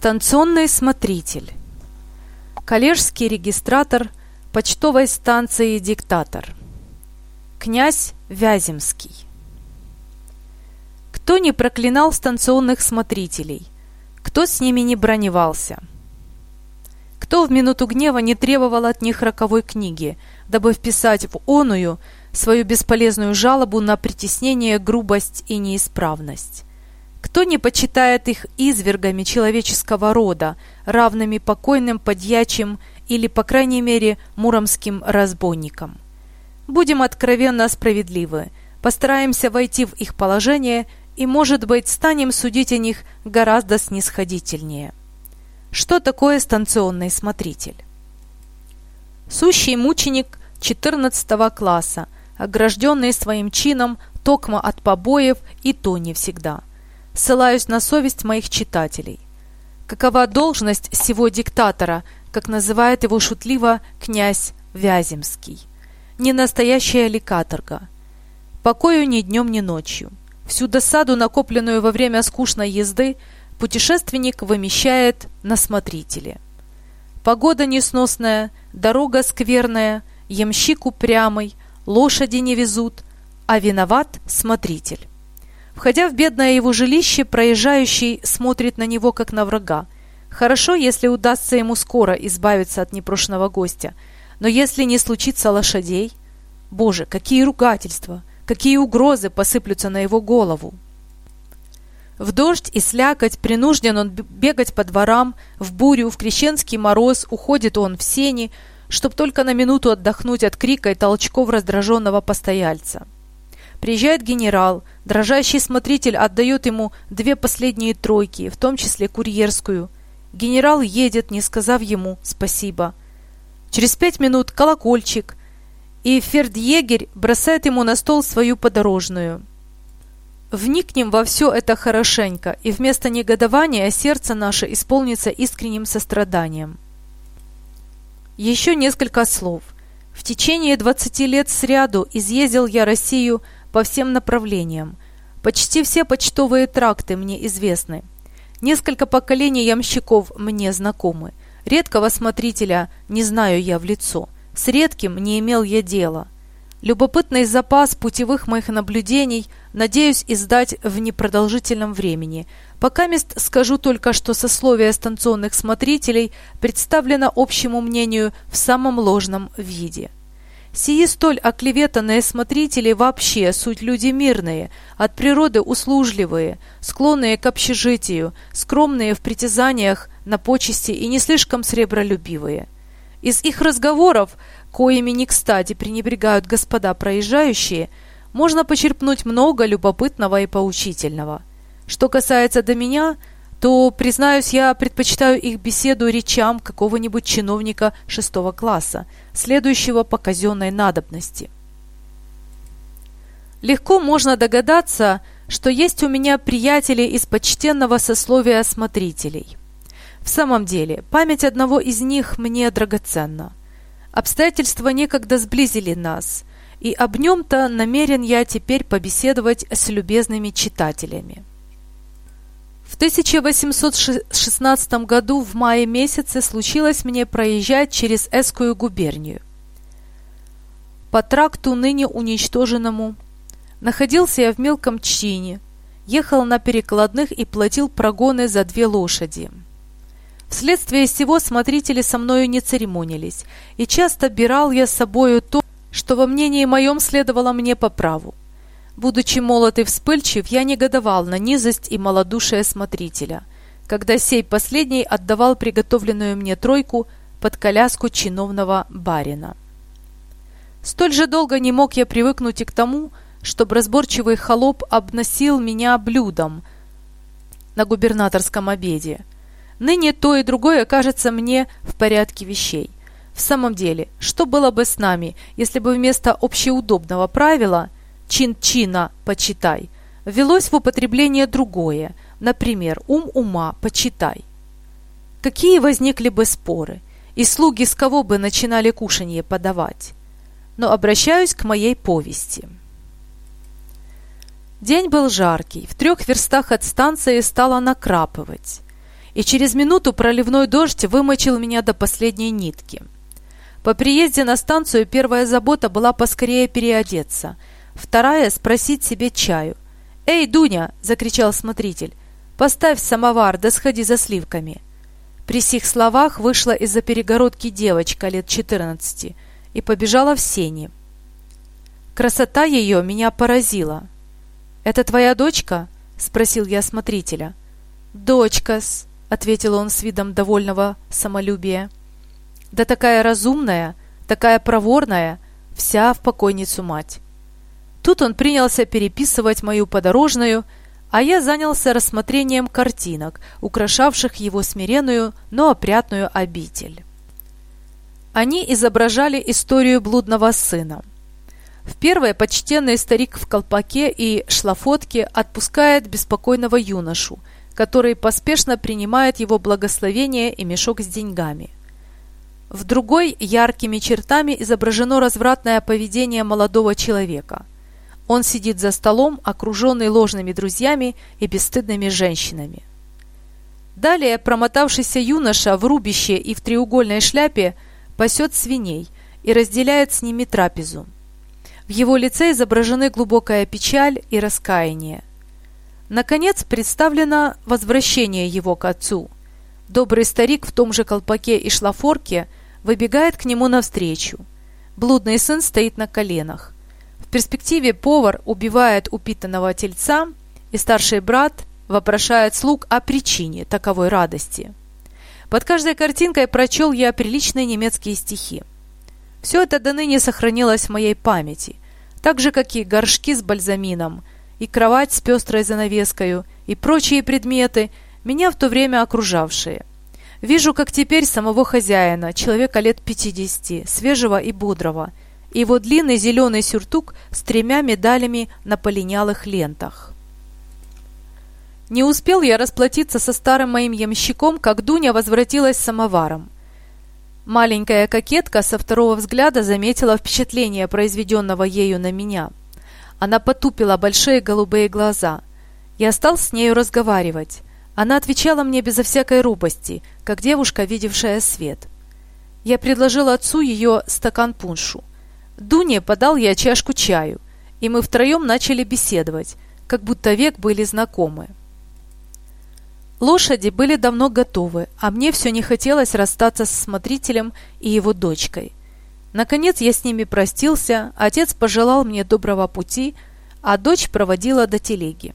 Станционный смотритель. Коллежский регистратор почтовой станции «Диктатор». Князь Вяземский. Кто не проклинал станционных смотрителей? Кто с ними не броневался? Кто в минуту гнева не требовал от них роковой книги, дабы вписать в оную свою бесполезную жалобу на притеснение, грубость и неисправность? Кто не почитает их извергами человеческого рода, равными покойным подьячим или, по крайней мере, муромским разбойникам? Будем откровенно справедливы, постараемся войти в их положение и, может быть, станем судить о них гораздо снисходительнее. Что такое станционный смотритель? Сущий мученик 14 класса, огражденный своим чином токмо от побоев и то не всегда – ссылаюсь на совесть моих читателей. Какова должность сего диктатора, как называет его шутливо князь Вяземский? Не настоящая ли каторга? Покою ни днем, ни ночью. Всю досаду, накопленную во время скучной езды, путешественник вымещает на смотрителе. Погода несносная, дорога скверная, ямщик упрямый, лошади не везут, а виноват смотритель. Входя в бедное его жилище, проезжающий смотрит на него, как на врага. Хорошо, если удастся ему скоро избавиться от непрошенного гостя. Но если не случится лошадей... Боже, какие ругательства, какие угрозы посыплются на его голову! В дождь и слякоть принужден он бегать по дворам, в бурю, в крещенский мороз, уходит он в сени, чтоб только на минуту отдохнуть от крика и толчков раздраженного постояльца. Приезжает генерал, дрожащий смотритель отдает ему две последние тройки, в том числе курьерскую. Генерал едет, не сказав ему «спасибо». Через пять минут колокольчик, и фердъегерь бросает ему на стол свою подорожную. Вникнем во все это хорошенько, и вместо негодования сердце наше исполнится искренним состраданием. Еще несколько слов. В течение двадцати лет сряду изъездил я Россию – по всем направлениям. Почти все почтовые тракты мне известны. Несколько поколений ямщиков мне знакомы. Редкого смотрителя не знаю я в лицо. С редким не имел я дела. Любопытный запас путевых моих наблюдений надеюсь издать в непродолжительном времени. Пока мест скажу только, что сословие станционных смотрителей представлено общему мнению в самом ложном виде. Сии столь оклеветанные смотрители вообще суть люди мирные, от природы услужливые, склонные к общежитию, скромные в притязаниях на почести и не слишком сребролюбивые. Из их разговоров, коими не кстати пренебрегают господа проезжающие, можно почерпнуть много любопытного и поучительного. Что касается до меня – то, признаюсь, я предпочитаю их беседу речам какого-нибудь чиновника шестого класса, следующего по казенной надобности. Легко можно догадаться, что есть у меня приятели из почтенного сословия осмотрителей. В самом деле, память одного из них мне драгоценна. Обстоятельства некогда сблизили нас, и об нем-то намерен я теперь побеседовать с любезными читателями. В 1816 году в мае месяце случилось мне проезжать через Эскую губернию. По тракту ныне уничтоженному находился я в мелком чине, ехал на перекладных и платил прогоны за две лошади. Вследствие всего смотрители со мною не церемонились, и часто бирал я с собою то, что во мнении моем следовало мне по праву. Будучи молод и вспыльчив, я негодовал на низость и малодушие смотрителя, когда сей последний отдавал приготовленную мне тройку под коляску чиновного барина. Столь же долго не мог я привыкнуть и к тому, чтобы разборчивый холоп обносил меня блюдом на губернаторском обеде. Ныне то и другое кажется мне в порядке вещей. В самом деле, что было бы с нами, если бы вместо общеудобного правила – чин-чина почитай, ввелось в употребление другое, например, ум ума почитай. Какие возникли бы споры, и слуги с кого бы начинали кушанье подавать? Но обращаюсь к моей повести. День был жаркий, в трех верстах от станции стало накрапывать. и через минуту проливной дождь вымочил меня до последней нитки. По приезде на станцию первая забота была поскорее переодеться, вторая – спросить себе чаю. «Эй, Дуня!» – закричал смотритель. «Поставь самовар, да сходи за сливками». При сих словах вышла из-за перегородки девочка лет четырнадцати и побежала в сени. Красота ее меня поразила. «Это твоя дочка?» – спросил я смотрителя. «Дочка-с», — ответил он с видом довольного самолюбия. «Да такая разумная, такая проворная, вся в покойницу мать». Тут он принялся переписывать мою подорожную, а я занялся рассмотрением картинок, украшавших его смиренную, но опрятную обитель. Они изображали историю блудного сына. В первой почтенный старик в колпаке и шлафотке отпускает беспокойного юношу – который поспешно принимает его благословение и мешок с деньгами. В другой яркими чертами изображено развратное поведение молодого человека. Он сидит за столом, окруженный ложными друзьями и бесстыдными женщинами. Далее промотавшийся юноша в рубище и в треугольной шляпе пасет свиней и разделяет с ними трапезу. В его лице изображены глубокая печаль и раскаяние. Наконец представлено возвращение его к отцу. Добрый старик в том же колпаке и шлафорке выбегает к нему навстречу. Блудный сын стоит на коленах. В перспективе повар убивает упитанного тельца, и старший брат вопрошает слуг о причине таковой радости. Под каждой картинкой прочел я приличные немецкие стихи. Все это до ныне сохранилось в моей памяти, так же, как и горшки с бальзамином – и кровать с пестрой занавескою, и прочие предметы, меня в то время окружавшие. Вижу, как теперь самого хозяина, человека лет пятидесяти, свежего и бодрого, его длинный зеленый сюртук с тремя медалями на полинялых лентах. Не успел я расплатиться со старым моим ямщиком, как Дуня возвратилась с самоваром. Маленькая кокетка со второго взгляда заметила впечатление, произведенного ею на меня – она потупила большие голубые глаза. Я стал с нею разговаривать. Она отвечала мне безо всякой рубости, как девушка, видевшая свет. Я предложил отцу ее стакан пуншу. Дуне подал я чашку чаю, и мы втроем начали беседовать, как будто век были знакомы. Лошади были давно готовы, а мне все не хотелось расстаться с смотрителем и его дочкой. Наконец я с ними простился, отец пожелал мне доброго пути, а дочь проводила до телеги.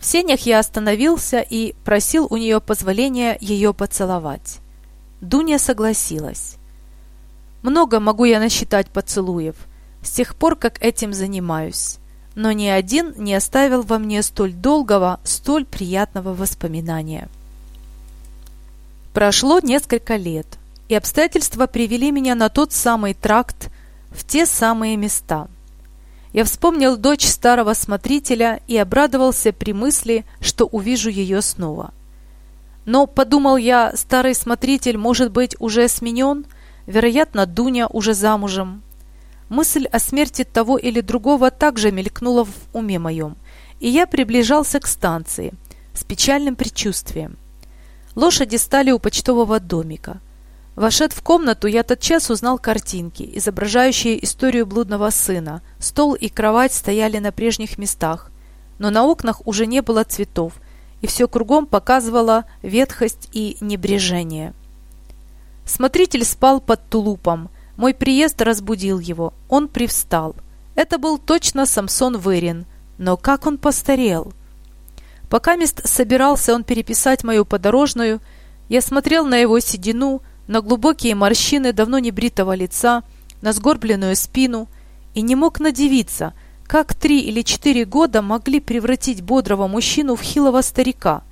В сенях я остановился и просил у нее позволения ее поцеловать. Дуня согласилась. Много могу я насчитать поцелуев, с тех пор, как этим занимаюсь, но ни один не оставил во мне столь долгого, столь приятного воспоминания. Прошло несколько лет – и обстоятельства привели меня на тот самый тракт, в те самые места. Я вспомнил дочь старого смотрителя и обрадовался при мысли, что увижу ее снова. Но, подумал я, старый смотритель может быть уже сменен, вероятно, Дуня уже замужем. Мысль о смерти того или другого также мелькнула в уме моем, и я приближался к станции с печальным предчувствием. Лошади стали у почтового домика – Вошед в комнату, я тотчас узнал картинки, изображающие историю блудного сына. Стол и кровать стояли на прежних местах, но на окнах уже не было цветов, и все кругом показывало ветхость и небрежение. Смотритель спал под тулупом. Мой приезд разбудил его. Он привстал. Это был точно Самсон Вырин. Но как он постарел! Пока мест собирался он переписать мою подорожную, я смотрел на его седину, на глубокие морщины давно небритого лица, на сгорбленную спину и не мог надевиться, как три или четыре года могли превратить бодрого мужчину в хилого старика.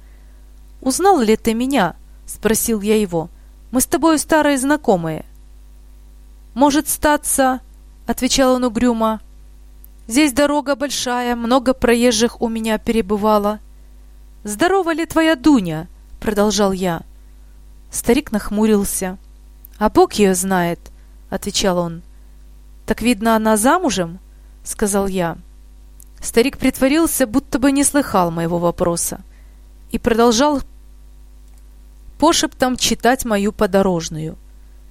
«Узнал ли ты меня?» – спросил я его. «Мы с тобой старые знакомые». «Может статься», – отвечал он угрюмо. «Здесь дорога большая, много проезжих у меня перебывало». «Здорова ли твоя Дуня?» – продолжал я. Старик нахмурился. «А Бог ее знает», — отвечал он. «Так, видно, она замужем?» — сказал я. Старик притворился, будто бы не слыхал моего вопроса, и продолжал пошептом читать мою подорожную.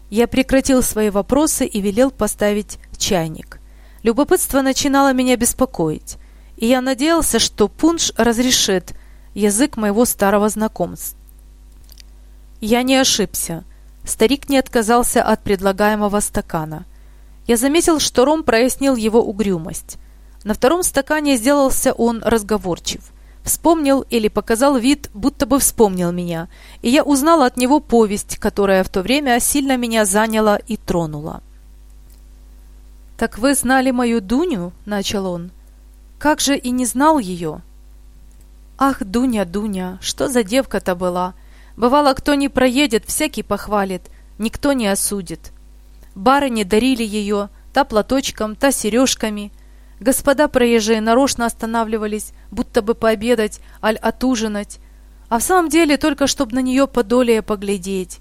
Я прекратил свои вопросы и велел поставить чайник. Любопытство начинало меня беспокоить, и я надеялся, что пунш разрешит язык моего старого знакомства. Я не ошибся. Старик не отказался от предлагаемого стакана. Я заметил, что ром прояснил его угрюмость. На втором стакане сделался он разговорчив. Вспомнил или показал вид, будто бы вспомнил меня, и я узнала от него повесть, которая в то время сильно меня заняла и тронула. «Так вы знали мою Дуню?» – начал он. «Как же и не знал ее?» «Ах, Дуня, Дуня, что за девка-то была! Бывало, кто не проедет, всякий похвалит, никто не осудит. Барыни дарили ее, та платочком, та сережками. Господа проезжие нарочно останавливались, будто бы пообедать, аль отужинать. А в самом деле только чтоб на нее подолее поглядеть.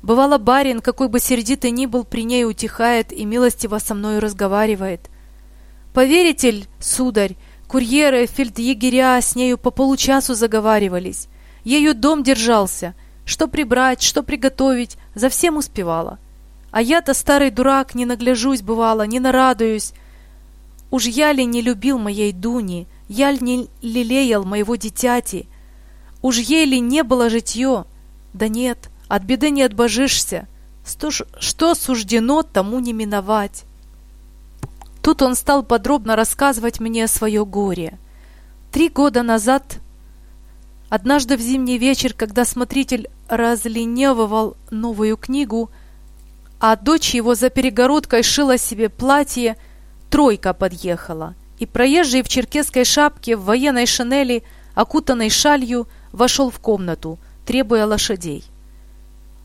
Бывало, барин, какой бы сердитый ни был, при ней утихает и милостиво со мною разговаривает. Поверите ли, сударь, курьеры, фельдъегеря с нею по получасу заговаривались. Ею дом держался. Что прибрать, что приготовить, за всем успевала. А я-то, старый дурак, не нагляжусь, бывало, не нарадуюсь. Уж я ли не любил моей Дуни, я ли не лелеял моего дитяти? Уж ей ли не было житье? Да нет, от беды не отбожишься. Что, суждено, тому не миновать. Тут он стал подробно рассказывать мне свое горе. Три года назад, однажды в зимний вечер, когда смотритель разленевывал новую книгу, а дочь его за перегородкой шила себе платье, тройка подъехала, и проезжий в черкесской шапке, в военной шинели, окутанной шалью, вошел в комнату, требуя лошадей.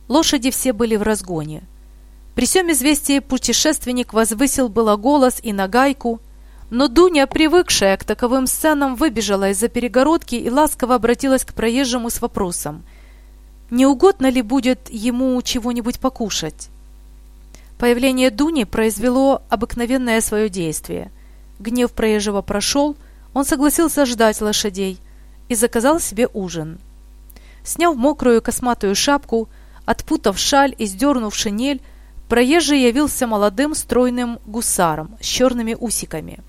Лошади все были в разгоне. При всем известии путешественник возвысил было голос и нагайку, но Дуня, привыкшая к таковым сценам, выбежала из-за перегородки и ласково обратилась к проезжему с вопросом, не угодно ли будет ему чего-нибудь покушать. Появление Дуни произвело обыкновенное свое действие. Гнев проезжего прошел, он согласился ждать лошадей и заказал себе ужин. Сняв мокрую косматую шапку, отпутав шаль и сдернув шинель, проезжий явился молодым стройным гусаром с черными усиками.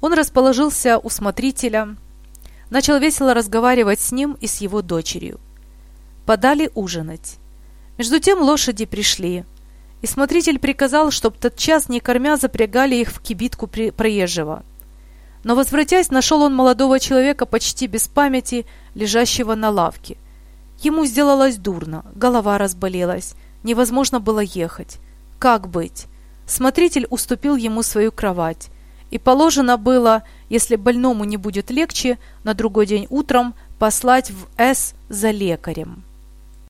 Он расположился у смотрителя, начал весело разговаривать с ним и с его дочерью. Подали ужинать. Между тем лошади пришли – и смотритель приказал, чтоб тотчас, не кормя, запрягали их в кибитку проезжего. Но, возвратясь, нашел он молодого человека почти без памяти, лежащего на лавке. Ему сделалось дурно, голова разболелась, невозможно было ехать. Как быть? Смотритель уступил ему свою кровать. И положено было, если больному не будет легче, на другой день утром послать в С за лекарем.